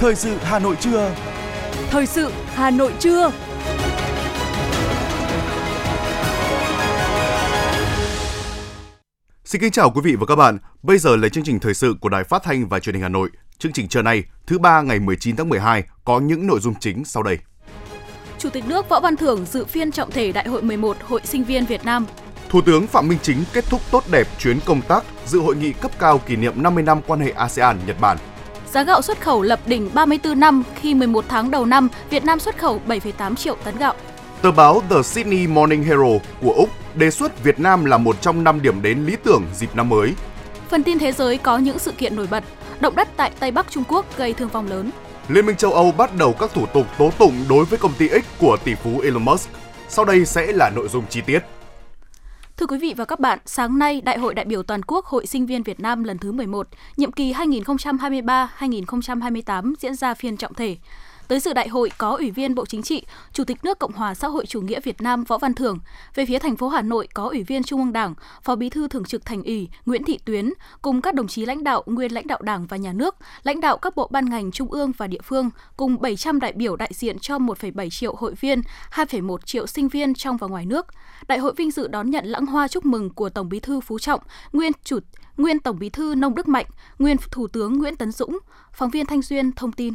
Thời sự Hà Nội trưa. Thời sự Hà Nội trưa. Xin kính chào quý vị và các bạn. Bây giờ là chương trình thời sự của Đài Phát thanh và Truyền hình Hà Nội. Chương trình trưa nay, thứ ba ngày 19 tháng 12 có những nội dung chính sau đây. Chủ tịch nước Võ Văn Thưởng dự phiên trọng thể Đại hội 11 Hội Sinh viên Việt Nam. Thủ tướng Phạm Minh Chính kết thúc tốt đẹp chuyến công tác dự hội nghị cấp cao kỷ niệm 50 năm quan hệ ASEAN-Nhật Bản. Giá gạo xuất khẩu lập đỉnh 34 năm khi 11 tháng đầu năm Việt Nam xuất khẩu 7,8 triệu tấn gạo. Tờ báo The Sydney Morning Herald của Úc đề xuất Việt Nam là một trong năm điểm đến lý tưởng dịp năm mới. Phần tin thế giới có những sự kiện nổi bật. Động đất tại Tây Bắc Trung Quốc gây thương vong lớn. Liên minh châu Âu bắt đầu các thủ tục tố tụng đối với công ty X của tỷ phú Elon Musk. Sau đây sẽ là nội dung chi tiết. Thưa quý vị và các bạn, sáng nay Đại hội đại biểu toàn quốc Hội Sinh viên Việt Nam lần thứ 11, nhiệm kỳ 2023-2028 diễn ra phiên trọng thể. Tới dự đại hội có Ủy viên Bộ Chính trị, Chủ tịch nước Cộng hòa xã hội chủ nghĩa Việt Nam Võ Văn Thưởng. Về phía thành phố Hà Nội có Ủy viên Trung ương Đảng, Phó Bí thư Thường trực Thành ủy Nguyễn Thị Tuyến cùng các đồng chí lãnh đạo nguyên lãnh đạo Đảng và Nhà nước, lãnh đạo các bộ ban ngành trung ương và địa phương cùng 700 đại biểu đại diện cho 1,7 triệu hội viên, 2,1 triệu sinh viên trong và ngoài nước. Đại hội vinh dự đón nhận lãng hoa chúc mừng của Tổng Bí thư Phú Trọng, nguyên chủ nguyên Tổng Bí thư Nông Đức Mạnh, nguyên Thủ tướng Nguyễn Tấn Dũng. Phóng viên Thanh Duyên thông tin.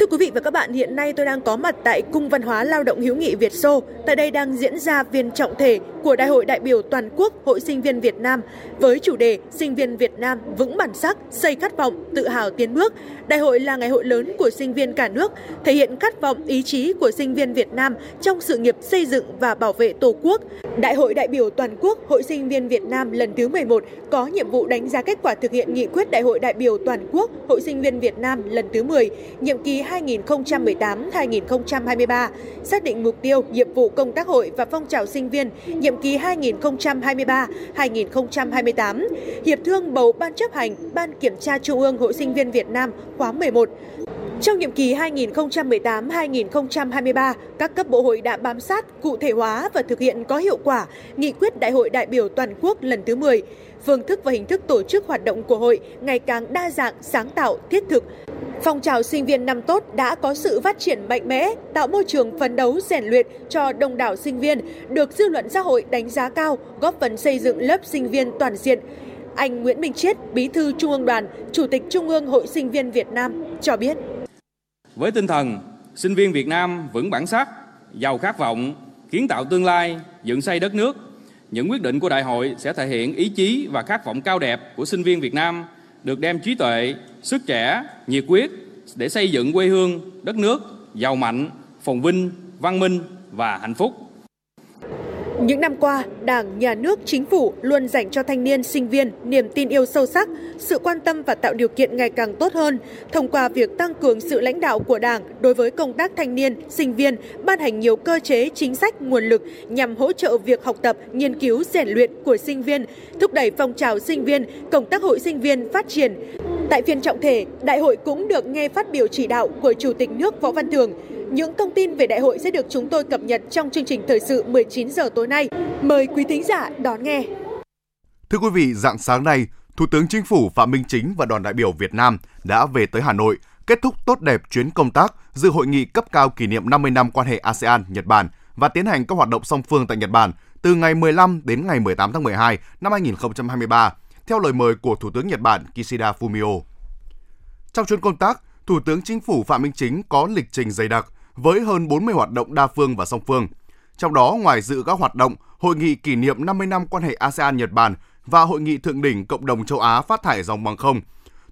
Thưa quý vị và các bạn, hiện nay tôi đang có mặt tại Cung Văn hóa Lao động Hữu nghị Việt Xô. Tại đây đang diễn ra viên trọng thể của Đại hội đại biểu toàn quốc Hội sinh viên Việt Nam với chủ đề Sinh viên Việt Nam vững bản sắc, xây khát vọng, tự hào tiến bước. Đại hội là ngày hội lớn của sinh viên cả nước, thể hiện khát vọng ý chí của sinh viên Việt Nam trong sự nghiệp xây dựng và bảo vệ Tổ quốc. Đại hội đại biểu toàn quốc Hội sinh viên Việt Nam lần thứ 11 có nhiệm vụ đánh giá kết quả thực hiện nghị quyết Đại hội đại biểu toàn quốc Hội sinh viên Việt Nam lần thứ 10, nhiệm kỳ 2018-2023, xác định mục tiêu, nhiệm vụ công tác hội và phong trào sinh viên nhiệm kỳ 2023-2028, hiệp thương bầu Ban chấp hành Ban Kiểm tra Trung ương Hội sinh viên Việt Nam khóa 11. Trong nhiệm kỳ 2018-2023, các cấp bộ hội đã bám sát, cụ thể hóa và thực hiện có hiệu quả nghị quyết Đại hội đại biểu toàn quốc lần thứ 10. Phương thức và hình thức tổ chức hoạt động của hội ngày càng đa dạng, sáng tạo, thiết thực. Phong trào sinh viên năm tốt đã có sự phát triển mạnh mẽ, tạo môi trường phấn đấu rèn luyện cho đông đảo sinh viên, được dư luận xã hội đánh giá cao, góp phần xây dựng lớp sinh viên toàn diện. Anh Nguyễn Minh Chiết, Bí thư Trung ương Đoàn, Chủ tịch Trung ương Hội Sinh viên Việt Nam cho biết. Với tinh thần sinh viên Việt Nam vững bản sắc, giàu khát vọng, kiến tạo tương lai, dựng xây đất nước, những quyết định của đại hội sẽ thể hiện ý chí và khát vọng cao đẹp của sinh viên Việt Nam được đem trí tuệ, sức trẻ, nhiệt quyết để xây dựng quê hương, đất nước giàu mạnh, phồn vinh, văn minh và hạnh phúc. Những năm qua, Đảng, Nhà nước, Chính phủ luôn dành cho thanh niên, sinh viên niềm tin yêu sâu sắc, sự quan tâm và tạo điều kiện ngày càng tốt hơn thông qua việc tăng cường sự lãnh đạo của Đảng đối với công tác thanh niên, sinh viên, ban hành nhiều cơ chế, chính sách, nguồn lực nhằm hỗ trợ việc học tập, nghiên cứu, rèn luyện của sinh viên, thúc đẩy phong trào sinh viên, công tác hội sinh viên phát triển. Tại phiên trọng thể, đại hội cũng được nghe phát biểu chỉ đạo của Chủ tịch nước Võ Văn thường những thông tin về đại hội sẽ được chúng tôi cập nhật trong chương trình thời sự 19 giờ tối nay. Mời quý thính giả đón nghe. Thưa quý vị, dạng sáng nay, Thủ tướng Chính phủ Phạm Minh Chính và đoàn đại biểu Việt Nam đã về tới Hà Nội, kết thúc tốt đẹp chuyến công tác dự hội nghị cấp cao kỷ niệm 50 năm quan hệ ASEAN-Nhật Bản và tiến hành các hoạt động song phương tại Nhật Bản từ ngày 15 đến ngày 18 tháng 12 năm 2023, theo lời mời của Thủ tướng Nhật Bản Kishida Fumio. Trong chuyến công tác, Thủ tướng Chính phủ Phạm Minh Chính có lịch trình dày đặc với hơn 40 hoạt động đa phương và song phương. Trong đó, ngoài dự các hoạt động Hội nghị kỷ niệm 50 năm quan hệ ASEAN-Nhật Bản và Hội nghị thượng đỉnh Cộng đồng châu Á phát thải dòng bằng không,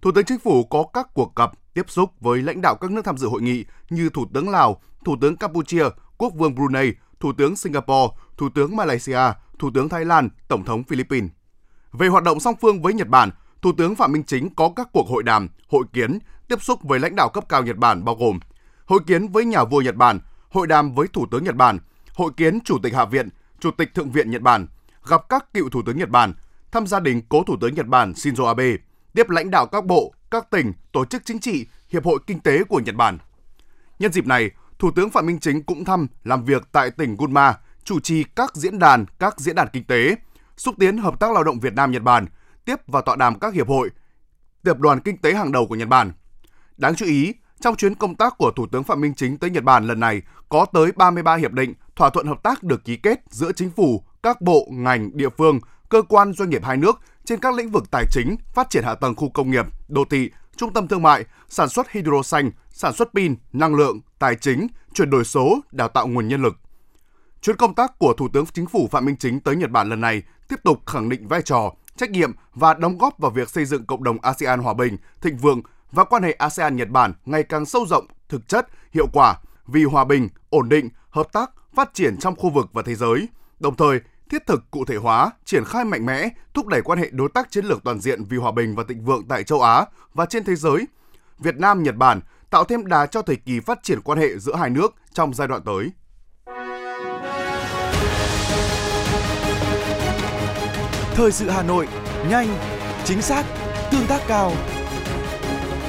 Thủ tướng Chính phủ có các cuộc gặp, tiếp xúc với lãnh đạo các nước tham dự hội nghị như Thủ tướng Lào, Thủ tướng Campuchia, Quốc vương Brunei, Thủ tướng Singapore, Thủ tướng Malaysia, Thủ tướng Thái Lan, Tổng thống Philippines. Về hoạt động song phương với Nhật Bản, Thủ tướng Phạm Minh Chính có các cuộc hội đàm, hội kiến, tiếp xúc với lãnh đạo cấp cao Nhật Bản bao gồm hội kiến với nhà vua Nhật Bản, hội đàm với Thủ tướng Nhật Bản, hội kiến Chủ tịch Hạ viện, Chủ tịch Thượng viện Nhật Bản, gặp các cựu Thủ tướng Nhật Bản, thăm gia đình cố Thủ tướng Nhật Bản Shinzo Abe, tiếp lãnh đạo các bộ, các tỉnh, tổ chức chính trị, Hiệp hội Kinh tế của Nhật Bản. Nhân dịp này, Thủ tướng Phạm Minh Chính cũng thăm, làm việc tại tỉnh Gunma, chủ trì các diễn đàn, các diễn đàn kinh tế, xúc tiến hợp tác lao động Việt Nam Nhật Bản, tiếp và tọa đàm các hiệp hội, tập đoàn kinh tế hàng đầu của Nhật Bản. Đáng chú ý, trong chuyến công tác của Thủ tướng Phạm Minh Chính tới Nhật Bản lần này, có tới 33 hiệp định, thỏa thuận hợp tác được ký kết giữa chính phủ, các bộ, ngành, địa phương, cơ quan doanh nghiệp hai nước trên các lĩnh vực tài chính, phát triển hạ tầng khu công nghiệp, đô thị, trung tâm thương mại, sản xuất hydro xanh, sản xuất pin, năng lượng, tài chính, chuyển đổi số, đào tạo nguồn nhân lực. Chuyến công tác của Thủ tướng Chính phủ Phạm Minh Chính tới Nhật Bản lần này tiếp tục khẳng định vai trò, trách nhiệm và đóng góp vào việc xây dựng cộng đồng ASEAN hòa bình, thịnh vượng và quan hệ ASEAN-Nhật Bản ngày càng sâu rộng, thực chất, hiệu quả vì hòa bình, ổn định, hợp tác, phát triển trong khu vực và thế giới, đồng thời thiết thực cụ thể hóa, triển khai mạnh mẽ, thúc đẩy quan hệ đối tác chiến lược toàn diện vì hòa bình và thịnh vượng tại châu Á và trên thế giới. Việt Nam Nhật Bản tạo thêm đà cho thời kỳ phát triển quan hệ giữa hai nước trong giai đoạn tới. Thời sự Hà Nội, nhanh, chính xác, tương tác cao.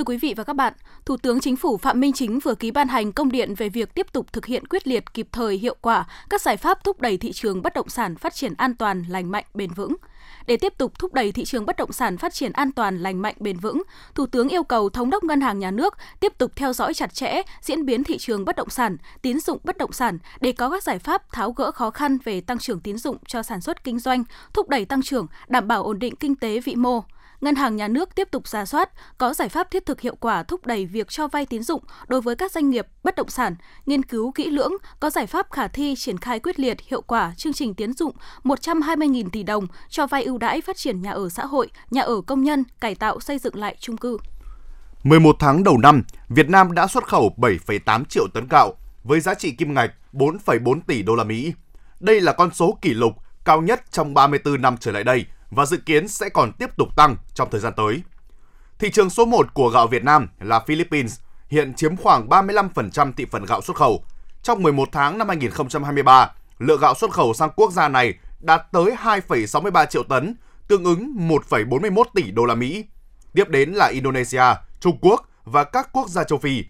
Thưa quý vị và các bạn, Thủ tướng Chính phủ Phạm Minh Chính vừa ký ban hành công điện về việc tiếp tục thực hiện quyết liệt, kịp thời, hiệu quả các giải pháp thúc đẩy thị trường bất động sản phát triển an toàn, lành mạnh, bền vững. Để tiếp tục thúc đẩy thị trường bất động sản phát triển an toàn, lành mạnh, bền vững, Thủ tướng yêu cầu Thống đốc Ngân hàng Nhà nước tiếp tục theo dõi chặt chẽ diễn biến thị trường bất động sản, tín dụng bất động sản để có các giải pháp tháo gỡ khó khăn về tăng trưởng tín dụng cho sản xuất kinh doanh, thúc đẩy tăng trưởng, đảm bảo ổn định kinh tế vĩ mô. Ngân hàng Nhà nước tiếp tục ra soát, có giải pháp thiết thực hiệu quả thúc đẩy việc cho vay tín dụng đối với các doanh nghiệp bất động sản, nghiên cứu kỹ lưỡng, có giải pháp khả thi triển khai quyết liệt hiệu quả chương trình tiến dụng 120.000 tỷ đồng cho vay ưu đãi phát triển nhà ở xã hội, nhà ở công nhân, cải tạo xây dựng lại chung cư. 11 tháng đầu năm, Việt Nam đã xuất khẩu 7,8 triệu tấn gạo với giá trị kim ngạch 4,4 tỷ đô la Mỹ. Đây là con số kỷ lục cao nhất trong 34 năm trở lại đây và dự kiến sẽ còn tiếp tục tăng trong thời gian tới. Thị trường số 1 của gạo Việt Nam là Philippines, hiện chiếm khoảng 35% thị phần gạo xuất khẩu. Trong 11 tháng năm 2023, lượng gạo xuất khẩu sang quốc gia này đạt tới 2,63 triệu tấn, tương ứng 1,41 tỷ đô la Mỹ. Tiếp đến là Indonesia, Trung Quốc và các quốc gia châu Phi.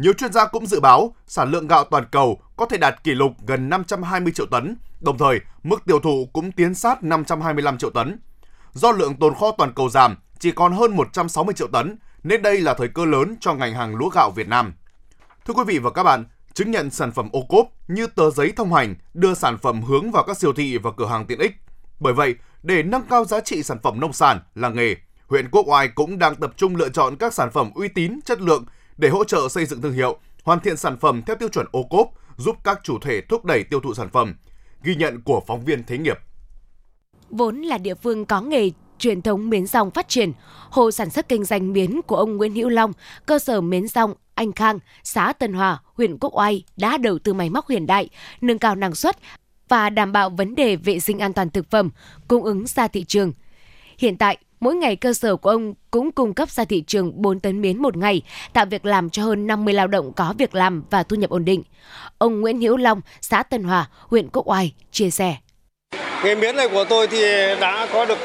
Nhiều chuyên gia cũng dự báo sản lượng gạo toàn cầu có thể đạt kỷ lục gần 520 triệu tấn, đồng thời mức tiêu thụ cũng tiến sát 525 triệu tấn. Do lượng tồn kho toàn cầu giảm chỉ còn hơn 160 triệu tấn, nên đây là thời cơ lớn cho ngành hàng lúa gạo Việt Nam. Thưa quý vị và các bạn, chứng nhận sản phẩm ô cốp như tờ giấy thông hành đưa sản phẩm hướng vào các siêu thị và cửa hàng tiện ích. Bởi vậy, để nâng cao giá trị sản phẩm nông sản, làng nghề, huyện Quốc Oai cũng đang tập trung lựa chọn các sản phẩm uy tín, chất lượng để hỗ trợ xây dựng thương hiệu, hoàn thiện sản phẩm theo tiêu chuẩn ô cốp, giúp các chủ thể thúc đẩy tiêu thụ sản phẩm. Ghi nhận của phóng viên Thế nghiệp. Vốn là địa phương có nghề truyền thống miến rong phát triển, hồ sản xuất kinh doanh miến của ông Nguyễn Hữu Long, cơ sở miến rong Anh Khang, xã Tân Hòa, huyện Quốc Oai đã đầu tư máy móc hiện đại, nâng cao năng suất và đảm bảo vấn đề vệ sinh an toàn thực phẩm, cung ứng ra thị trường. Hiện tại, mỗi ngày cơ sở của ông cũng cung cấp ra thị trường 4 tấn miến một ngày, tạo việc làm cho hơn 50 lao động có việc làm và thu nhập ổn định. Ông Nguyễn Hữu Long, xã Tân Hòa, huyện Quốc Oai chia sẻ. Nghề miến này của tôi thì đã có được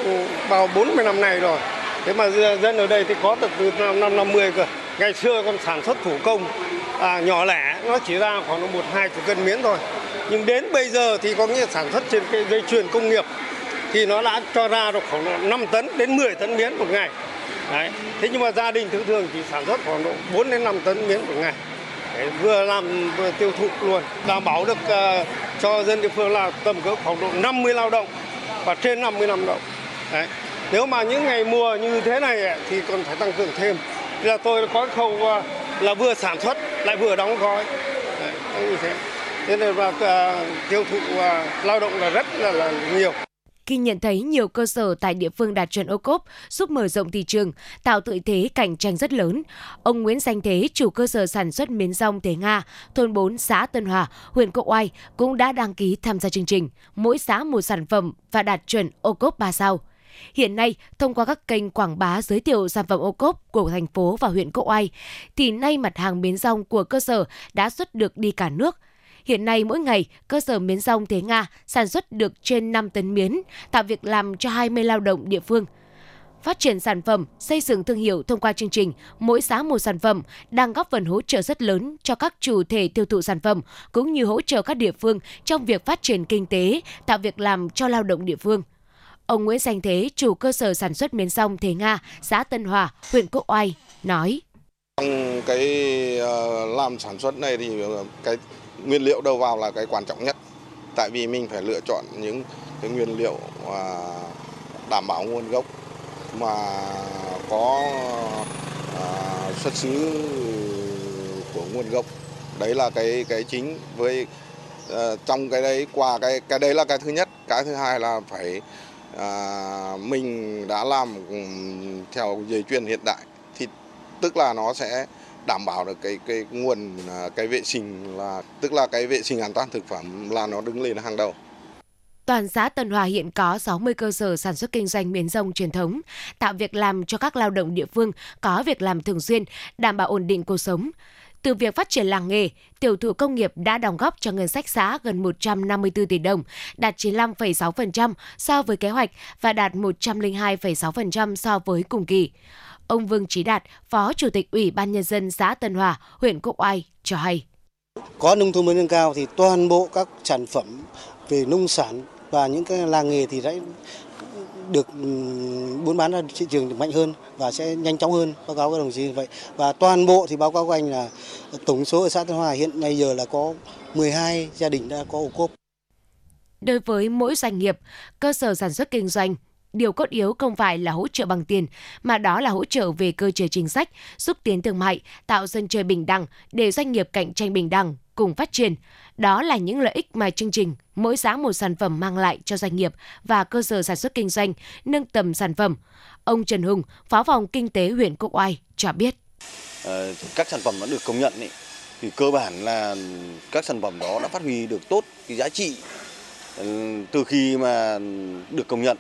vào 40 năm nay rồi. Thế mà dân ở đây thì có từ năm năm 50 cơ. Ngày xưa còn sản xuất thủ công à, nhỏ lẻ, nó chỉ ra khoảng một hai chục cân miến thôi. Nhưng đến bây giờ thì có nghĩa sản xuất trên cái dây chuyền công nghiệp thì nó đã cho ra được khoảng 5 tấn đến 10 tấn miến một ngày. Đấy. Thế nhưng mà gia đình thường thường chỉ sản xuất khoảng độ 4 đến 5 tấn miến một ngày. Đấy, vừa làm vừa tiêu thụ luôn, đảm bảo được uh, cho dân địa phương là tầm cỡ khoảng độ 50 lao động và trên 50 lao động. Đấy. Nếu mà những ngày mùa như thế này thì còn phải tăng cường thêm. Thì là tôi có khâu uh, là vừa sản xuất lại vừa đóng gói. Đấy, như thế. Thế nên là uh, tiêu thụ uh, lao động là rất là, là nhiều khi nhận thấy nhiều cơ sở tại địa phương đạt chuẩn ô cốp giúp mở rộng thị trường, tạo lợi thế cạnh tranh rất lớn. Ông Nguyễn Danh Thế, chủ cơ sở sản xuất miến rong Thế Nga, thôn 4 xã Tân Hòa, huyện Quốc Oai cũng đã đăng ký tham gia chương trình, mỗi xã một sản phẩm và đạt chuẩn ô cốp 3 sao. Hiện nay, thông qua các kênh quảng bá giới thiệu sản phẩm ô cốp của thành phố và huyện Quốc Oai, thì nay mặt hàng miến rong của cơ sở đã xuất được đi cả nước. Hiện nay mỗi ngày, cơ sở miến rong Thế Nga sản xuất được trên 5 tấn miến, tạo việc làm cho 20 lao động địa phương phát triển sản phẩm, xây dựng thương hiệu thông qua chương trình Mỗi xã một sản phẩm đang góp phần hỗ trợ rất lớn cho các chủ thể tiêu thụ sản phẩm cũng như hỗ trợ các địa phương trong việc phát triển kinh tế, tạo việc làm cho lao động địa phương. Ông Nguyễn Danh Thế, chủ cơ sở sản xuất miến rong Thế Nga, xã Tân Hòa, huyện Quốc Oai, nói. Trong cái ờ, làm sản xuất này thì ờ, cái nguyên liệu đầu vào là cái quan trọng nhất. Tại vì mình phải lựa chọn những cái nguyên liệu à, đảm bảo nguồn gốc mà có à, xuất xứ của nguồn gốc. Đấy là cái cái chính với à, trong cái đấy qua cái cái đấy là cái thứ nhất, cái thứ hai là phải à, mình đã làm ừ, theo dây chuyền hiện đại thì tức là nó sẽ đảm bảo được cái cái nguồn à, cái vệ sinh là tức là cái vệ sinh an toàn thực phẩm là nó đứng lên hàng đầu. Toàn xã Tân Hòa hiện có 60 cơ sở sản xuất kinh doanh miến rong truyền thống, tạo việc làm cho các lao động địa phương có việc làm thường xuyên, đảm bảo ổn định cuộc sống. Từ việc phát triển làng nghề, tiểu thủ công nghiệp đã đóng góp cho ngân sách xã gần 154 tỷ đồng, đạt 95,6% so với kế hoạch và đạt 102,6% so với cùng kỳ. Ông Vương Trí Đạt, Phó Chủ tịch Ủy ban Nhân dân xã Tân Hòa, huyện Quốc Oai cho hay. Có nông thôn mới nâng cao thì toàn bộ các sản phẩm về nông sản và những cái làng nghề thì sẽ được ừ, buôn bán ra thị trường mạnh hơn và sẽ nhanh chóng hơn báo cáo các đồng chí như vậy và toàn bộ thì báo cáo các anh là tổng số ở xã Tân Hòa hiện nay giờ là có 12 gia đình đã có ô cốp. Đối với mỗi doanh nghiệp, cơ sở sản xuất kinh doanh điều cốt yếu không phải là hỗ trợ bằng tiền, mà đó là hỗ trợ về cơ chế chính sách, xúc tiến thương mại, tạo sân chơi bình đẳng để doanh nghiệp cạnh tranh bình đẳng, cùng phát triển. Đó là những lợi ích mà chương trình mỗi giá một sản phẩm mang lại cho doanh nghiệp và cơ sở sản xuất kinh doanh, nâng tầm sản phẩm. Ông Trần Hùng, Phó phòng Kinh tế huyện Quốc Oai cho biết. Ờ, các sản phẩm đã được công nhận ý, thì cơ bản là các sản phẩm đó đã phát huy được tốt cái giá trị ừ, từ khi mà được công nhận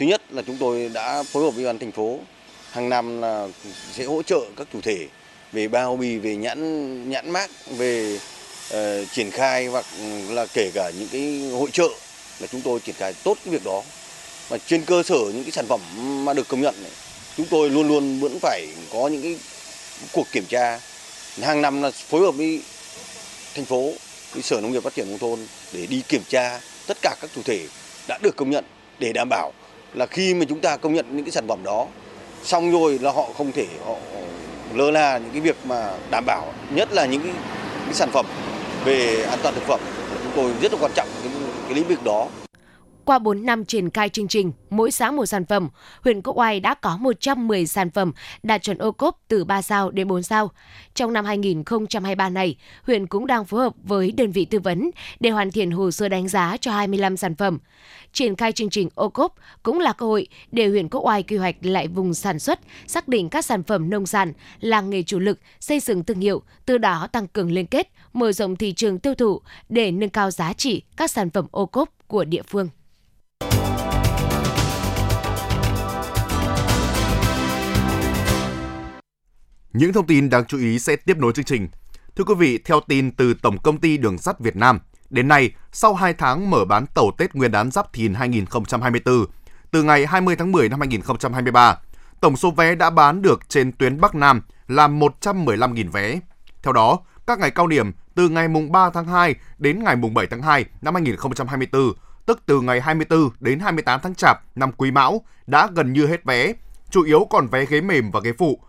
Thứ nhất là chúng tôi đã phối hợp với ban thành phố. Hàng năm là sẽ hỗ trợ các chủ thể về bao bì, về nhãn nhãn mát, về uh, triển khai hoặc là kể cả những cái hội trợ là chúng tôi triển khai tốt cái việc đó. Và trên cơ sở những cái sản phẩm mà được công nhận này, chúng tôi luôn luôn vẫn phải có những cái cuộc kiểm tra. Hàng năm là phối hợp với thành phố, với sở nông nghiệp phát triển nông thôn để đi kiểm tra tất cả các chủ thể đã được công nhận để đảm bảo là khi mà chúng ta công nhận những cái sản phẩm đó xong rồi là họ không thể họ lơ là những cái việc mà đảm bảo nhất là những cái, cái sản phẩm về an toàn thực phẩm. Chúng tôi rất là quan trọng cái, cái lĩnh vực đó qua 4 năm triển khai chương trình mỗi xã một sản phẩm, huyện Quốc Oai đã có 110 sản phẩm đạt chuẩn ô cốp từ 3 sao đến 4 sao. Trong năm 2023 này, huyện cũng đang phối hợp với đơn vị tư vấn để hoàn thiện hồ sơ đánh giá cho 25 sản phẩm. Triển khai chương trình ô cốp cũng là cơ hội để huyện Quốc Oai quy hoạch lại vùng sản xuất, xác định các sản phẩm nông sản, là nghề chủ lực, xây dựng thương hiệu, từ đó tăng cường liên kết, mở rộng thị trường tiêu thụ để nâng cao giá trị các sản phẩm ô cốp của địa phương. Những thông tin đáng chú ý sẽ tiếp nối chương trình. Thưa quý vị, theo tin từ Tổng công ty Đường sắt Việt Nam, đến nay, sau 2 tháng mở bán tàu Tết Nguyên đán Giáp Thìn 2024, từ ngày 20 tháng 10 năm 2023, tổng số vé đã bán được trên tuyến Bắc Nam là 115.000 vé. Theo đó, các ngày cao điểm từ ngày mùng 3 tháng 2 đến ngày mùng 7 tháng 2 năm 2024, tức từ ngày 24 đến 28 tháng Chạp năm Quý Mão đã gần như hết vé, chủ yếu còn vé ghế mềm và ghế phụ,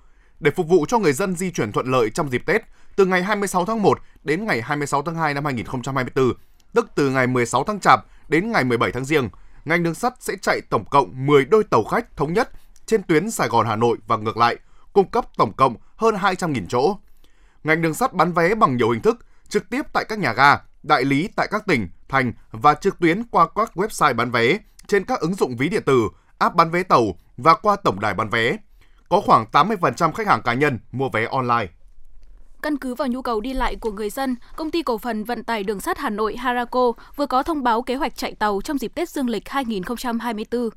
để phục vụ cho người dân di chuyển thuận lợi trong dịp Tết từ ngày 26 tháng 1 đến ngày 26 tháng 2 năm 2024, tức từ ngày 16 tháng Chạp đến ngày 17 tháng Giêng, ngành đường sắt sẽ chạy tổng cộng 10 đôi tàu khách thống nhất trên tuyến Sài Gòn Hà Nội và ngược lại, cung cấp tổng cộng hơn 200.000 chỗ. Ngành đường sắt bán vé bằng nhiều hình thức, trực tiếp tại các nhà ga, đại lý tại các tỉnh, thành và trực tuyến qua các website bán vé, trên các ứng dụng ví điện tử, app bán vé tàu và qua tổng đài bán vé có khoảng 80% khách hàng cá nhân mua vé online. Căn cứ vào nhu cầu đi lại của người dân, công ty cổ phần vận tải đường sắt Hà Nội Harako vừa có thông báo kế hoạch chạy tàu trong dịp Tết Dương lịch 2024.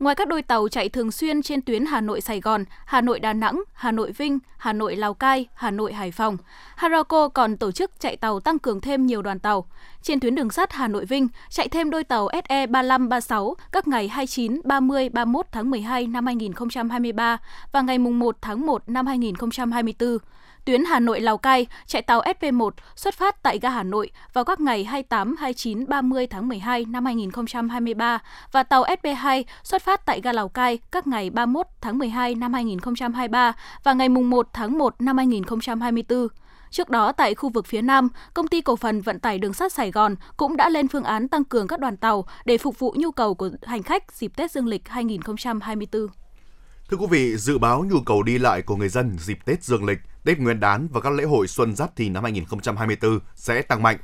Ngoài các đôi tàu chạy thường xuyên trên tuyến Hà Nội Sài Gòn, Hà Nội Đà Nẵng, Hà Nội Vinh, Hà Nội Lào Cai, Hà Nội Hải Phòng, Harako còn tổ chức chạy tàu tăng cường thêm nhiều đoàn tàu. Trên tuyến đường sắt Hà Nội Vinh chạy thêm đôi tàu SE 3536 các ngày 29, 30, 31 tháng 12 năm 2023 và ngày mùng 1 tháng 1 năm 2024. Tuyến Hà Nội Lào Cai chạy tàu SP1 xuất phát tại ga Hà Nội vào các ngày 28, 29, 30 tháng 12 năm 2023 và tàu SP2 xuất phát tại ga Lào Cai các ngày 31 tháng 12 năm 2023 và ngày mùng 1 tháng 1 năm 2024. Trước đó, tại khu vực phía Nam, Công ty Cổ phần Vận tải Đường sắt Sài Gòn cũng đã lên phương án tăng cường các đoàn tàu để phục vụ nhu cầu của hành khách dịp Tết Dương lịch 2024. Thưa quý vị, dự báo nhu cầu đi lại của người dân dịp Tết Dương lịch, Tết Nguyên đán và các lễ hội Xuân Giáp Thìn năm 2024 sẽ tăng mạnh.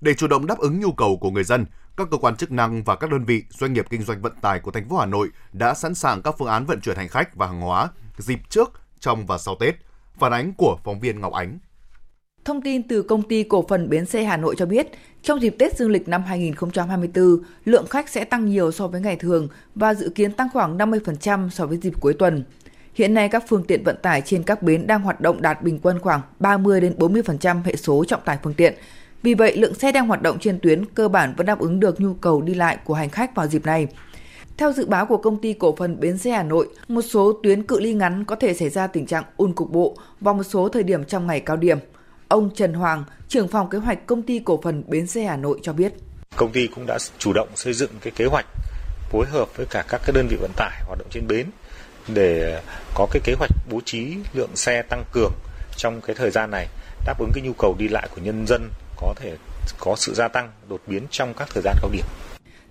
Để chủ động đáp ứng nhu cầu của người dân, các cơ quan chức năng và các đơn vị doanh nghiệp kinh doanh vận tải của thành phố Hà Nội đã sẵn sàng các phương án vận chuyển hành khách và hàng hóa dịp trước, trong và sau Tết. Phản ánh của phóng viên Ngọc Ánh. Thông tin từ công ty cổ phần bến xe Hà Nội cho biết, trong dịp Tết Dương lịch năm 2024, lượng khách sẽ tăng nhiều so với ngày thường và dự kiến tăng khoảng 50% so với dịp cuối tuần. Hiện nay các phương tiện vận tải trên các bến đang hoạt động đạt bình quân khoảng 30 đến 40% hệ số trọng tải phương tiện. Vì vậy, lượng xe đang hoạt động trên tuyến cơ bản vẫn đáp ứng được nhu cầu đi lại của hành khách vào dịp này. Theo dự báo của công ty cổ phần bến xe Hà Nội, một số tuyến cự ly ngắn có thể xảy ra tình trạng ùn cục bộ vào một số thời điểm trong ngày cao điểm. Ông Trần Hoàng, trưởng phòng kế hoạch công ty cổ phần bến xe Hà Nội cho biết. Công ty cũng đã chủ động xây dựng cái kế hoạch phối hợp với cả các cái đơn vị vận tải hoạt động trên bến để có cái kế hoạch bố trí lượng xe tăng cường trong cái thời gian này đáp ứng cái nhu cầu đi lại của nhân dân có thể có sự gia tăng đột biến trong các thời gian cao điểm.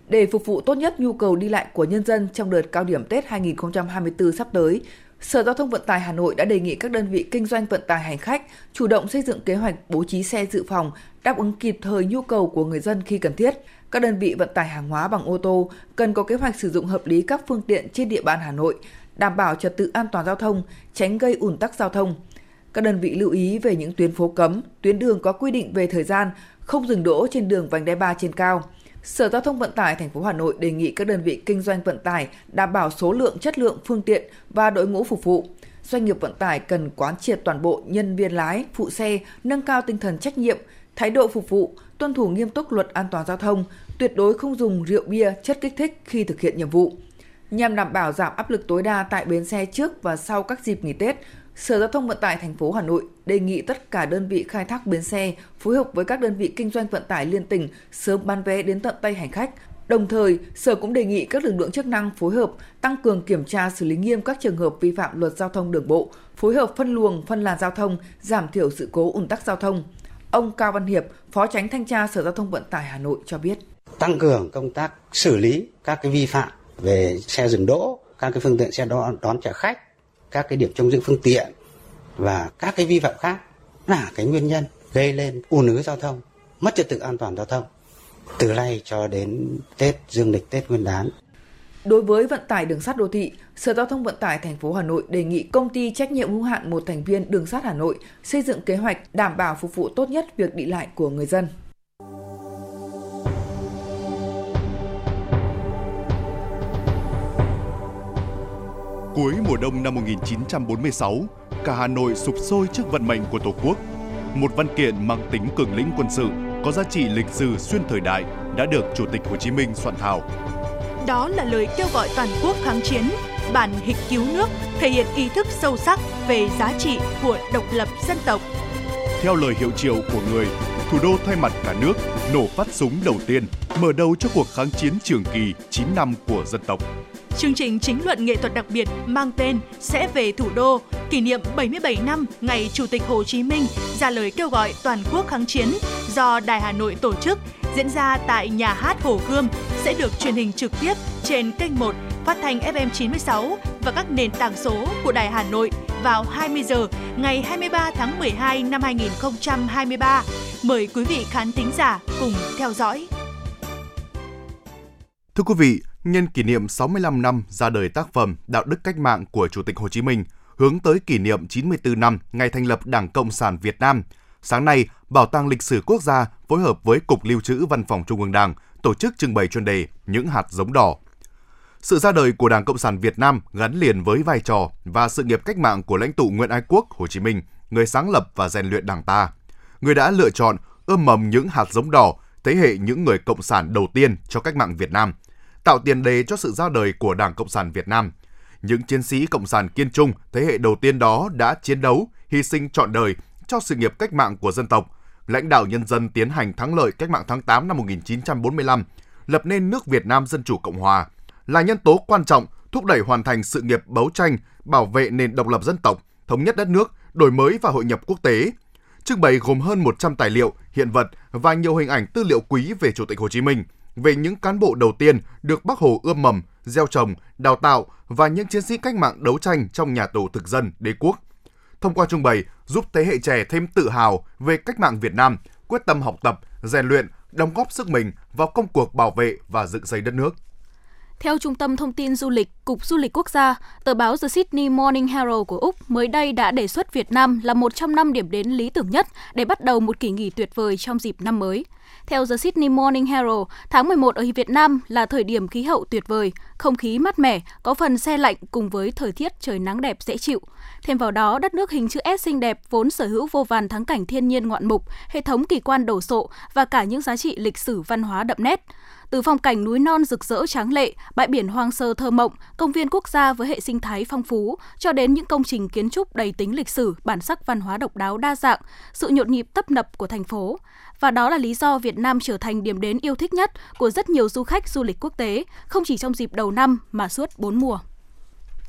Để phục vụ tốt nhất nhu cầu đi lại của nhân dân trong đợt cao điểm Tết 2024 sắp tới, Sở Giao thông Vận tải Hà Nội đã đề nghị các đơn vị kinh doanh vận tải hành khách chủ động xây dựng kế hoạch bố trí xe dự phòng đáp ứng kịp thời nhu cầu của người dân khi cần thiết. Các đơn vị vận tải hàng hóa bằng ô tô cần có kế hoạch sử dụng hợp lý các phương tiện trên địa bàn Hà Nội, đảm bảo trật tự an toàn giao thông, tránh gây ủn tắc giao thông. Các đơn vị lưu ý về những tuyến phố cấm, tuyến đường có quy định về thời gian, không dừng đỗ trên đường vành đai 3 trên cao. Sở Giao thông Vận tải thành phố Hà Nội đề nghị các đơn vị kinh doanh vận tải đảm bảo số lượng, chất lượng phương tiện và đội ngũ phục vụ. Doanh nghiệp vận tải cần quán triệt toàn bộ nhân viên lái, phụ xe, nâng cao tinh thần trách nhiệm, thái độ phục vụ, tuân thủ nghiêm túc luật an toàn giao thông, tuyệt đối không dùng rượu bia, chất kích thích khi thực hiện nhiệm vụ. Nhằm đảm bảo giảm áp lực tối đa tại bến xe trước và sau các dịp nghỉ Tết, Sở Giao thông Vận tải thành phố Hà Nội đề nghị tất cả đơn vị khai thác bến xe phối hợp với các đơn vị kinh doanh vận tải liên tỉnh sớm bán vé đến tận tay hành khách. Đồng thời, Sở cũng đề nghị các lực lượng chức năng phối hợp tăng cường kiểm tra xử lý nghiêm các trường hợp vi phạm luật giao thông đường bộ, phối hợp phân luồng, phân làn giao thông, giảm thiểu sự cố ùn tắc giao thông. Ông Cao Văn Hiệp, Phó Tránh Thanh tra Sở Giao thông Vận tải Hà Nội cho biết. Tăng cường công tác xử lý các cái vi phạm về xe dừng đỗ, các cái phương tiện xe đón, đón trả khách, các cái điểm trông giữ phương tiện và các cái vi phạm khác là cái nguyên nhân gây lên ùn ứ giao thông, mất trật tự an toàn giao thông từ nay cho đến Tết Dương lịch Tết Nguyên đán. Đối với vận tải đường sắt đô thị, Sở Giao thông Vận tải thành phố Hà Nội đề nghị công ty trách nhiệm hữu hạn một thành viên đường sắt Hà Nội xây dựng kế hoạch đảm bảo phục vụ tốt nhất việc đi lại của người dân. Cuối mùa đông năm 1946, cả Hà Nội sụp sôi trước vận mệnh của Tổ quốc. Một văn kiện mang tính cường lĩnh quân sự, có giá trị lịch sử xuyên thời đại đã được Chủ tịch Hồ Chí Minh soạn thảo. Đó là lời kêu gọi toàn quốc kháng chiến, bản hịch cứu nước thể hiện ý thức sâu sắc về giá trị của độc lập dân tộc. Theo lời hiệu triệu của người, thủ đô thay mặt cả nước nổ phát súng đầu tiên, mở đầu cho cuộc kháng chiến trường kỳ 9 năm của dân tộc. Chương trình chính luận nghệ thuật đặc biệt mang tên Sẽ về thủ đô, kỷ niệm 77 năm ngày Chủ tịch Hồ Chí Minh ra lời kêu gọi toàn quốc kháng chiến do Đài Hà Nội tổ chức diễn ra tại nhà hát Hồ Gươm sẽ được truyền hình trực tiếp trên kênh 1 phát thanh FM 96 và các nền tảng số của Đài Hà Nội vào 20 giờ ngày 23 tháng 12 năm 2023. Mời quý vị khán thính giả cùng theo dõi. Thưa quý vị, nhân kỷ niệm 65 năm ra đời tác phẩm Đạo đức cách mạng của Chủ tịch Hồ Chí Minh, hướng tới kỷ niệm 94 năm ngày thành lập Đảng Cộng sản Việt Nam, sáng nay, Bảo tàng Lịch sử Quốc gia phối hợp với Cục Lưu trữ Văn phòng Trung ương Đảng tổ chức trưng bày chuyên đề Những hạt giống đỏ. Sự ra đời của Đảng Cộng sản Việt Nam gắn liền với vai trò và sự nghiệp cách mạng của lãnh tụ Nguyễn Ái Quốc Hồ Chí Minh, người sáng lập và rèn luyện Đảng ta. Người đã lựa chọn ươm mầm những hạt giống đỏ, thế hệ những người cộng sản đầu tiên cho cách mạng Việt Nam, tạo tiền đề cho sự ra đời của Đảng Cộng sản Việt Nam. Những chiến sĩ cộng sản kiên trung thế hệ đầu tiên đó đã chiến đấu, hy sinh trọn đời cho sự nghiệp cách mạng của dân tộc, lãnh đạo nhân dân tiến hành thắng lợi cách mạng tháng 8 năm 1945, lập nên nước Việt Nam Dân Chủ Cộng Hòa, là nhân tố quan trọng thúc đẩy hoàn thành sự nghiệp đấu tranh, bảo vệ nền độc lập dân tộc, thống nhất đất nước, đổi mới và hội nhập quốc tế. Trưng bày gồm hơn 100 tài liệu, hiện vật và nhiều hình ảnh tư liệu quý về Chủ tịch Hồ Chí Minh, về những cán bộ đầu tiên được Bác Hồ ươm mầm, gieo trồng, đào tạo và những chiến sĩ cách mạng đấu tranh trong nhà tù thực dân đế quốc. Thông qua trưng bày giúp thế hệ trẻ thêm tự hào về cách mạng Việt Nam, quyết tâm học tập, rèn luyện, đóng góp sức mình vào công cuộc bảo vệ và dựng xây đất nước. Theo Trung tâm Thông tin Du lịch, Cục Du lịch Quốc gia, tờ báo The Sydney Morning Herald của Úc mới đây đã đề xuất Việt Nam là một trong năm điểm đến lý tưởng nhất để bắt đầu một kỳ nghỉ tuyệt vời trong dịp năm mới. Theo The Sydney Morning Herald, tháng 11 ở Việt Nam là thời điểm khí hậu tuyệt vời, không khí mát mẻ, có phần xe lạnh cùng với thời tiết trời nắng đẹp dễ chịu. Thêm vào đó, đất nước hình chữ S xinh đẹp vốn sở hữu vô vàn thắng cảnh thiên nhiên ngoạn mục, hệ thống kỳ quan đồ sộ và cả những giá trị lịch sử văn hóa đậm nét. Từ phong cảnh núi non rực rỡ tráng lệ, bãi biển hoang sơ thơ mộng, công viên quốc gia với hệ sinh thái phong phú, cho đến những công trình kiến trúc đầy tính lịch sử, bản sắc văn hóa độc đáo đa dạng, sự nhộn nhịp tấp nập của thành phố. Và đó là lý do Việt Nam trở thành điểm đến yêu thích nhất của rất nhiều du khách du lịch quốc tế, không chỉ trong dịp đầu năm mà suốt 4 mùa.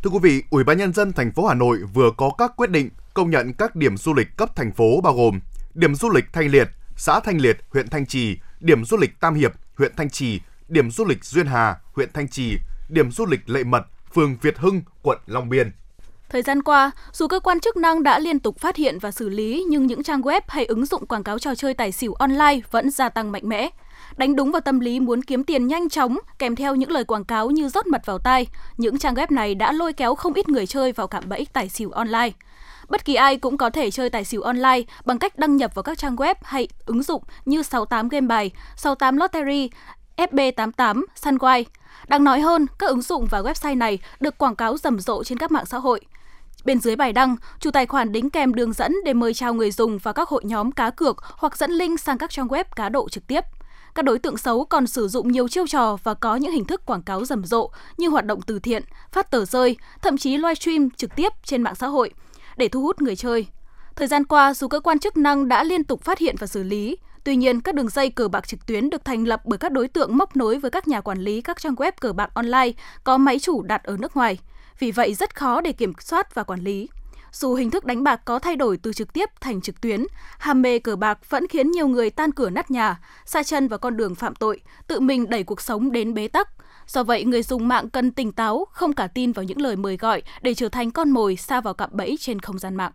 Thưa quý vị, Ủy ban nhân dân thành phố Hà Nội vừa có các quyết định công nhận các điểm du lịch cấp thành phố bao gồm điểm du lịch Thanh Liệt, xã Thanh Liệt, huyện Thanh Trì, điểm du lịch Tam Hiệp, huyện Thanh Trì, điểm du lịch Duyên Hà, huyện Thanh Trì, điểm du lịch Lệ Mật, phường Việt Hưng, quận Long Biên. Thời gian qua, dù cơ quan chức năng đã liên tục phát hiện và xử lý, nhưng những trang web hay ứng dụng quảng cáo trò chơi tài xỉu online vẫn gia tăng mạnh mẽ. Đánh đúng vào tâm lý muốn kiếm tiền nhanh chóng, kèm theo những lời quảng cáo như rót mật vào tai, những trang web này đã lôi kéo không ít người chơi vào cạm bẫy tài xỉu online. Bất kỳ ai cũng có thể chơi tài xỉu online bằng cách đăng nhập vào các trang web hay ứng dụng như 68 game bài, 68 lottery, FB88, Sunway. Đáng nói hơn, các ứng dụng và website này được quảng cáo rầm rộ trên các mạng xã hội. Bên dưới bài đăng, chủ tài khoản đính kèm đường dẫn để mời chào người dùng vào các hội nhóm cá cược hoặc dẫn link sang các trang web cá độ trực tiếp. Các đối tượng xấu còn sử dụng nhiều chiêu trò và có những hình thức quảng cáo rầm rộ như hoạt động từ thiện, phát tờ rơi, thậm chí livestream trực tiếp trên mạng xã hội để thu hút người chơi. Thời gian qua, dù cơ quan chức năng đã liên tục phát hiện và xử lý, Tuy nhiên, các đường dây cờ bạc trực tuyến được thành lập bởi các đối tượng móc nối với các nhà quản lý các trang web cờ bạc online có máy chủ đặt ở nước ngoài. Vì vậy, rất khó để kiểm soát và quản lý. Dù hình thức đánh bạc có thay đổi từ trực tiếp thành trực tuyến, ham mê cờ bạc vẫn khiến nhiều người tan cửa nát nhà, xa chân vào con đường phạm tội, tự mình đẩy cuộc sống đến bế tắc. Do vậy, người dùng mạng cần tỉnh táo, không cả tin vào những lời mời gọi để trở thành con mồi xa vào cạm bẫy trên không gian mạng.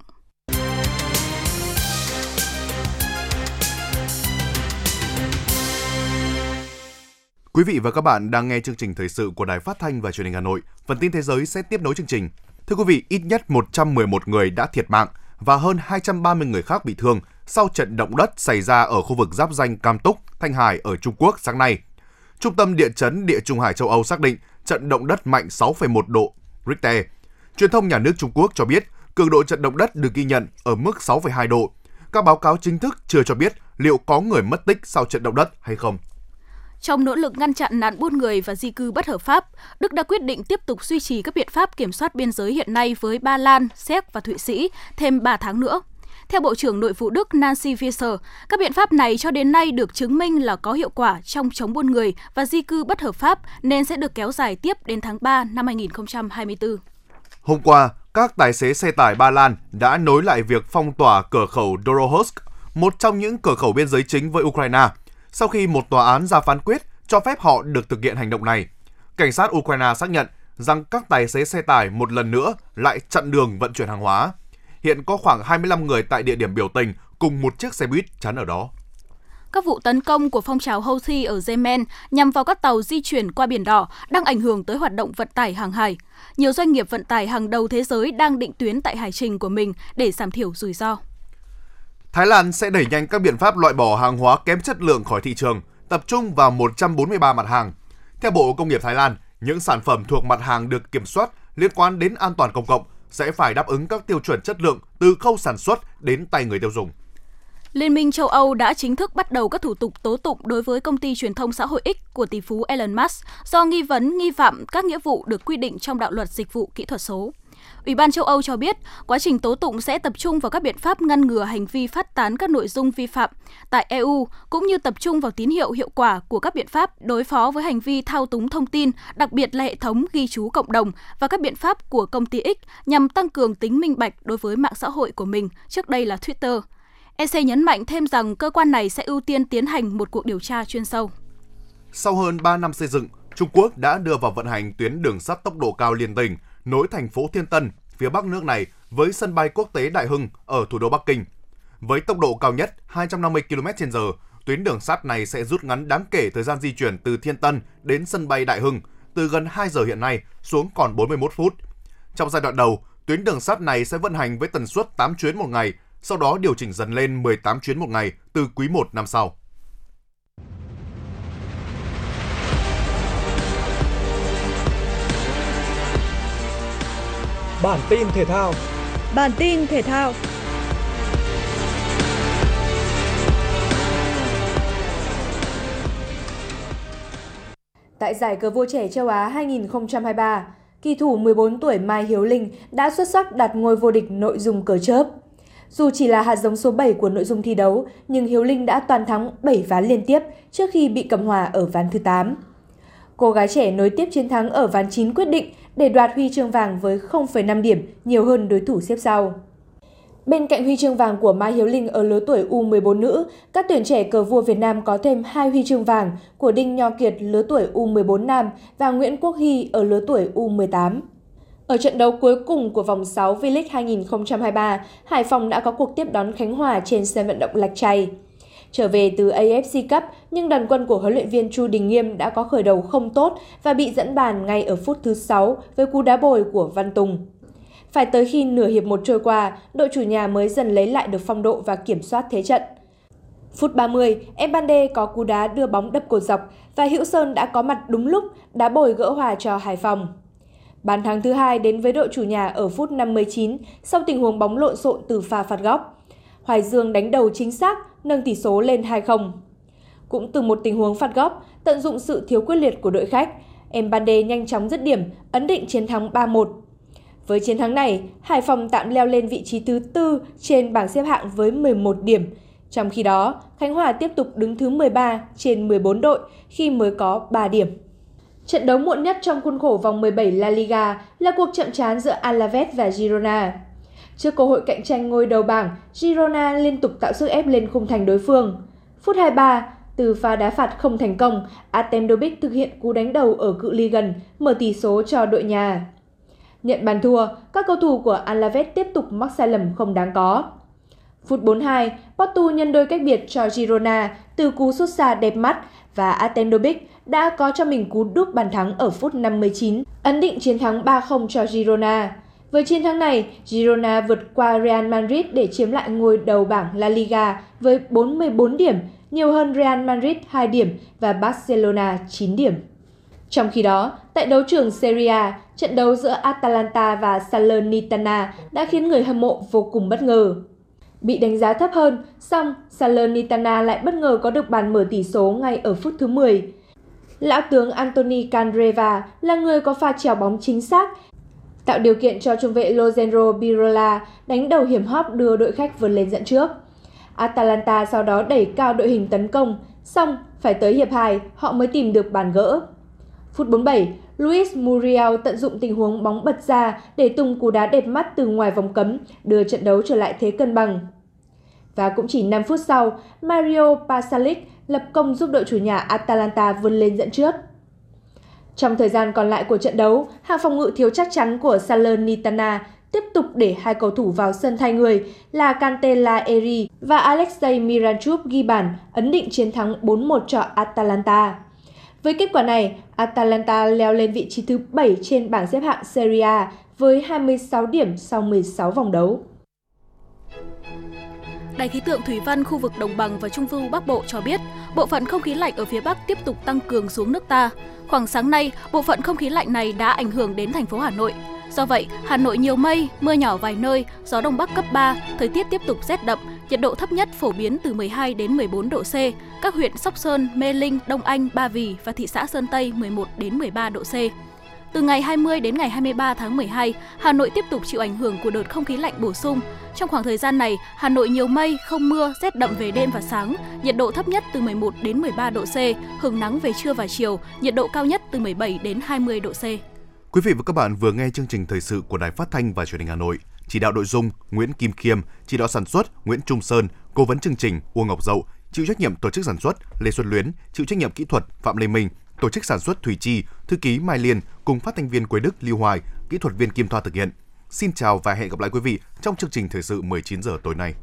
Quý vị và các bạn đang nghe chương trình thời sự của Đài Phát thanh và Truyền hình Hà Nội. Phần tin thế giới sẽ tiếp nối chương trình. Thưa quý vị, ít nhất 111 người đã thiệt mạng và hơn 230 người khác bị thương sau trận động đất xảy ra ở khu vực giáp danh Cam Túc, Thanh Hải ở Trung Quốc sáng nay. Trung tâm địa chấn địa Trung Hải châu Âu xác định trận động đất mạnh 6,1 độ Richter. Truyền thông nhà nước Trung Quốc cho biết cường độ trận động đất được ghi nhận ở mức 6,2 độ. Các báo cáo chính thức chưa cho biết liệu có người mất tích sau trận động đất hay không. Trong nỗ lực ngăn chặn nạn buôn người và di cư bất hợp pháp, Đức đã quyết định tiếp tục duy trì các biện pháp kiểm soát biên giới hiện nay với Ba Lan, Séc và Thụy Sĩ thêm 3 tháng nữa. Theo Bộ trưởng Nội vụ Đức Nancy Faeser, các biện pháp này cho đến nay được chứng minh là có hiệu quả trong chống buôn người và di cư bất hợp pháp nên sẽ được kéo dài tiếp đến tháng 3 năm 2024. Hôm qua, các tài xế xe tải Ba Lan đã nối lại việc phong tỏa cửa khẩu Dorohsk, một trong những cửa khẩu biên giới chính với Ukraine – sau khi một tòa án ra phán quyết cho phép họ được thực hiện hành động này. Cảnh sát Ukraine xác nhận rằng các tài xế xe tải một lần nữa lại chặn đường vận chuyển hàng hóa. Hiện có khoảng 25 người tại địa điểm biểu tình cùng một chiếc xe buýt chắn ở đó. Các vụ tấn công của phong trào Houthi ở Yemen nhằm vào các tàu di chuyển qua Biển Đỏ đang ảnh hưởng tới hoạt động vận tải hàng hải. Nhiều doanh nghiệp vận tải hàng đầu thế giới đang định tuyến tại hải trình của mình để giảm thiểu rủi ro. Thái Lan sẽ đẩy nhanh các biện pháp loại bỏ hàng hóa kém chất lượng khỏi thị trường, tập trung vào 143 mặt hàng. Theo Bộ Công nghiệp Thái Lan, Những sản phẩm thuộc mặt hàng được kiểm soát liên quan đến an toàn công cộng sẽ phải đáp ứng các tiêu chuẩn chất lượng từ khâu sản xuất đến tay người tiêu dùng. Liên minh châu Âu đã chính thức bắt đầu các thủ tục tố tụng đối với công ty truyền thông xã hội X của tỷ phú Elon Musk do nghi vấn nghi phạm các nghĩa vụ được quy định trong đạo luật dịch vụ kỹ thuật số. Ủy ban châu Âu cho biết, quá trình tố tụng sẽ tập trung vào các biện pháp ngăn ngừa hành vi phát tán các nội dung vi phạm tại EU, cũng như tập trung vào tín hiệu hiệu quả của các biện pháp đối phó với hành vi thao túng thông tin, đặc biệt là hệ thống ghi chú cộng đồng và các biện pháp của công ty X nhằm tăng cường tính minh bạch đối với mạng xã hội của mình, trước đây là Twitter. EC nhấn mạnh thêm rằng cơ quan này sẽ ưu tiên tiến hành một cuộc điều tra chuyên sâu. Sau hơn 3 năm xây dựng, Trung Quốc đã đưa vào vận hành tuyến đường sắt tốc độ cao liên tỉnh nối thành phố Thiên Tân, phía bắc nước này với sân bay quốc tế Đại Hưng ở thủ đô Bắc Kinh. Với tốc độ cao nhất 250 km/h, tuyến đường sắt này sẽ rút ngắn đáng kể thời gian di chuyển từ Thiên Tân đến sân bay Đại Hưng từ gần 2 giờ hiện nay xuống còn 41 phút. Trong giai đoạn đầu, tuyến đường sắt này sẽ vận hành với tần suất 8 chuyến một ngày, sau đó điều chỉnh dần lên 18 chuyến một ngày từ quý 1 năm sau. Bản tin thể thao. Bản tin thể thao. Tại giải cờ vua trẻ châu Á 2023, kỳ thủ 14 tuổi Mai Hiếu Linh đã xuất sắc đạt ngôi vô địch nội dung cờ chớp. Dù chỉ là hạt giống số 7 của nội dung thi đấu, nhưng Hiếu Linh đã toàn thắng 7 ván liên tiếp trước khi bị cầm hòa ở ván thứ 8. Cô gái trẻ nối tiếp chiến thắng ở ván 9 quyết định để đoạt huy chương vàng với 0,5 điểm, nhiều hơn đối thủ xếp sau. Bên cạnh huy chương vàng của Mai Hiếu Linh ở lứa tuổi U14 nữ, các tuyển trẻ cờ vua Việt Nam có thêm hai huy chương vàng của Đinh Nho Kiệt lứa tuổi U14 nam và Nguyễn Quốc Hy ở lứa tuổi U18. Ở trận đấu cuối cùng của vòng 6 V-League 2023, Hải Phòng đã có cuộc tiếp đón Khánh Hòa trên sân vận động Lạch Tray. Trở về từ AFC Cup, nhưng đoàn quân của huấn luyện viên Chu Đình Nghiêm đã có khởi đầu không tốt và bị dẫn bàn ngay ở phút thứ 6 với cú đá bồi của Văn Tùng. Phải tới khi nửa hiệp một trôi qua, đội chủ nhà mới dần lấy lại được phong độ và kiểm soát thế trận. Phút 30, Mbande có cú đá đưa bóng đập cột dọc và Hữu Sơn đã có mặt đúng lúc đá bồi gỡ hòa cho Hải Phòng. Bàn thắng thứ hai đến với đội chủ nhà ở phút 59 sau tình huống bóng lộn xộn từ pha phạt góc. Hoài Dương đánh đầu chính xác, nâng tỷ số lên 2-0. Cũng từ một tình huống phạt góc, tận dụng sự thiếu quyết liệt của đội khách, Mbande nhanh chóng dứt điểm, ấn định chiến thắng 3-1. Với chiến thắng này, Hải Phòng tạm leo lên vị trí thứ tư trên bảng xếp hạng với 11 điểm. Trong khi đó, Khánh Hòa tiếp tục đứng thứ 13 trên 14 đội khi mới có 3 điểm. Trận đấu muộn nhất trong khuôn khổ vòng 17 La Liga là cuộc chậm trán giữa Alaves và Girona. Trước cơ hội cạnh tranh ngôi đầu bảng, Girona liên tục tạo sức ép lên khung thành đối phương. Phút 23, từ pha đá phạt không thành công, Artem Dobic thực hiện cú đánh đầu ở cự ly gần, mở tỷ số cho đội nhà. Nhận bàn thua, các cầu thủ của Alaves tiếp tục mắc sai lầm không đáng có. Phút 42, Porto nhân đôi cách biệt cho Girona từ cú sút xa đẹp mắt và Artem Dobic đã có cho mình cú đúp bàn thắng ở phút 59, ấn định chiến thắng 3-0 cho Girona. Với chiến thắng này, Girona vượt qua Real Madrid để chiếm lại ngôi đầu bảng La Liga với 44 điểm, nhiều hơn Real Madrid 2 điểm và Barcelona 9 điểm. Trong khi đó, tại đấu trường Serie A, trận đấu giữa Atalanta và Salernitana đã khiến người hâm mộ vô cùng bất ngờ. Bị đánh giá thấp hơn, song Salernitana lại bất ngờ có được bàn mở tỷ số ngay ở phút thứ 10. Lão tướng Anthony Candreva là người có pha trèo bóng chính xác, tạo điều kiện cho trung vệ Lozenro Birola đánh đầu hiểm hóc đưa đội khách vượt lên dẫn trước. Atalanta sau đó đẩy cao đội hình tấn công, xong phải tới hiệp 2 họ mới tìm được bàn gỡ. Phút 47, Luis Muriel tận dụng tình huống bóng bật ra để tung cú đá đẹp mắt từ ngoài vòng cấm, đưa trận đấu trở lại thế cân bằng. Và cũng chỉ 5 phút sau, Mario Pasalic lập công giúp đội chủ nhà Atalanta vươn lên dẫn trước. Trong thời gian còn lại của trận đấu, hàng phòng ngự thiếu chắc chắn của Salernitana tiếp tục để hai cầu thủ vào sân thay người là Cantela Eri và Alexei Miranchuk ghi bàn ấn định chiến thắng 4-1 cho Atalanta. Với kết quả này, Atalanta leo lên vị trí thứ 7 trên bảng xếp hạng Serie A với 26 điểm sau 16 vòng đấu. Đài khí tượng thủy văn khu vực đồng bằng và trung du Bắc Bộ cho biết, bộ phận không khí lạnh ở phía Bắc tiếp tục tăng cường xuống nước ta. Khoảng sáng nay, bộ phận không khí lạnh này đã ảnh hưởng đến thành phố Hà Nội. Do vậy, Hà Nội nhiều mây, mưa nhỏ vài nơi, gió đông bắc cấp 3, thời tiết tiếp tục rét đậm, nhiệt độ thấp nhất phổ biến từ 12 đến 14 độ C. Các huyện Sóc Sơn, Mê Linh, Đông Anh, Ba Vì và thị xã Sơn Tây 11 đến 13 độ C. Từ ngày 20 đến ngày 23 tháng 12, Hà Nội tiếp tục chịu ảnh hưởng của đợt không khí lạnh bổ sung. Trong khoảng thời gian này, Hà Nội nhiều mây, không mưa, rét đậm về đêm và sáng, nhiệt độ thấp nhất từ 11 đến 13 độ C, hưởng nắng về trưa và chiều, nhiệt độ cao nhất từ 17 đến 20 độ C. Quý vị và các bạn vừa nghe chương trình thời sự của Đài Phát thanh và Truyền hình Hà Nội. Chỉ đạo nội dung Nguyễn Kim Khiêm, chỉ đạo sản xuất Nguyễn Trung Sơn, cố vấn chương trình Uông Ngọc Dậu, chịu trách nhiệm tổ chức sản xuất Lê Xuân Luyến, chịu trách nhiệm kỹ thuật Phạm Lê Minh, tổ chức sản xuất Thủy Chi, thư ký Mai Liên cùng phát thanh viên Quế Đức, Lưu Hoài, kỹ thuật viên Kim Thoa thực hiện. Xin chào và hẹn gặp lại quý vị trong chương trình thời sự 19 giờ tối nay.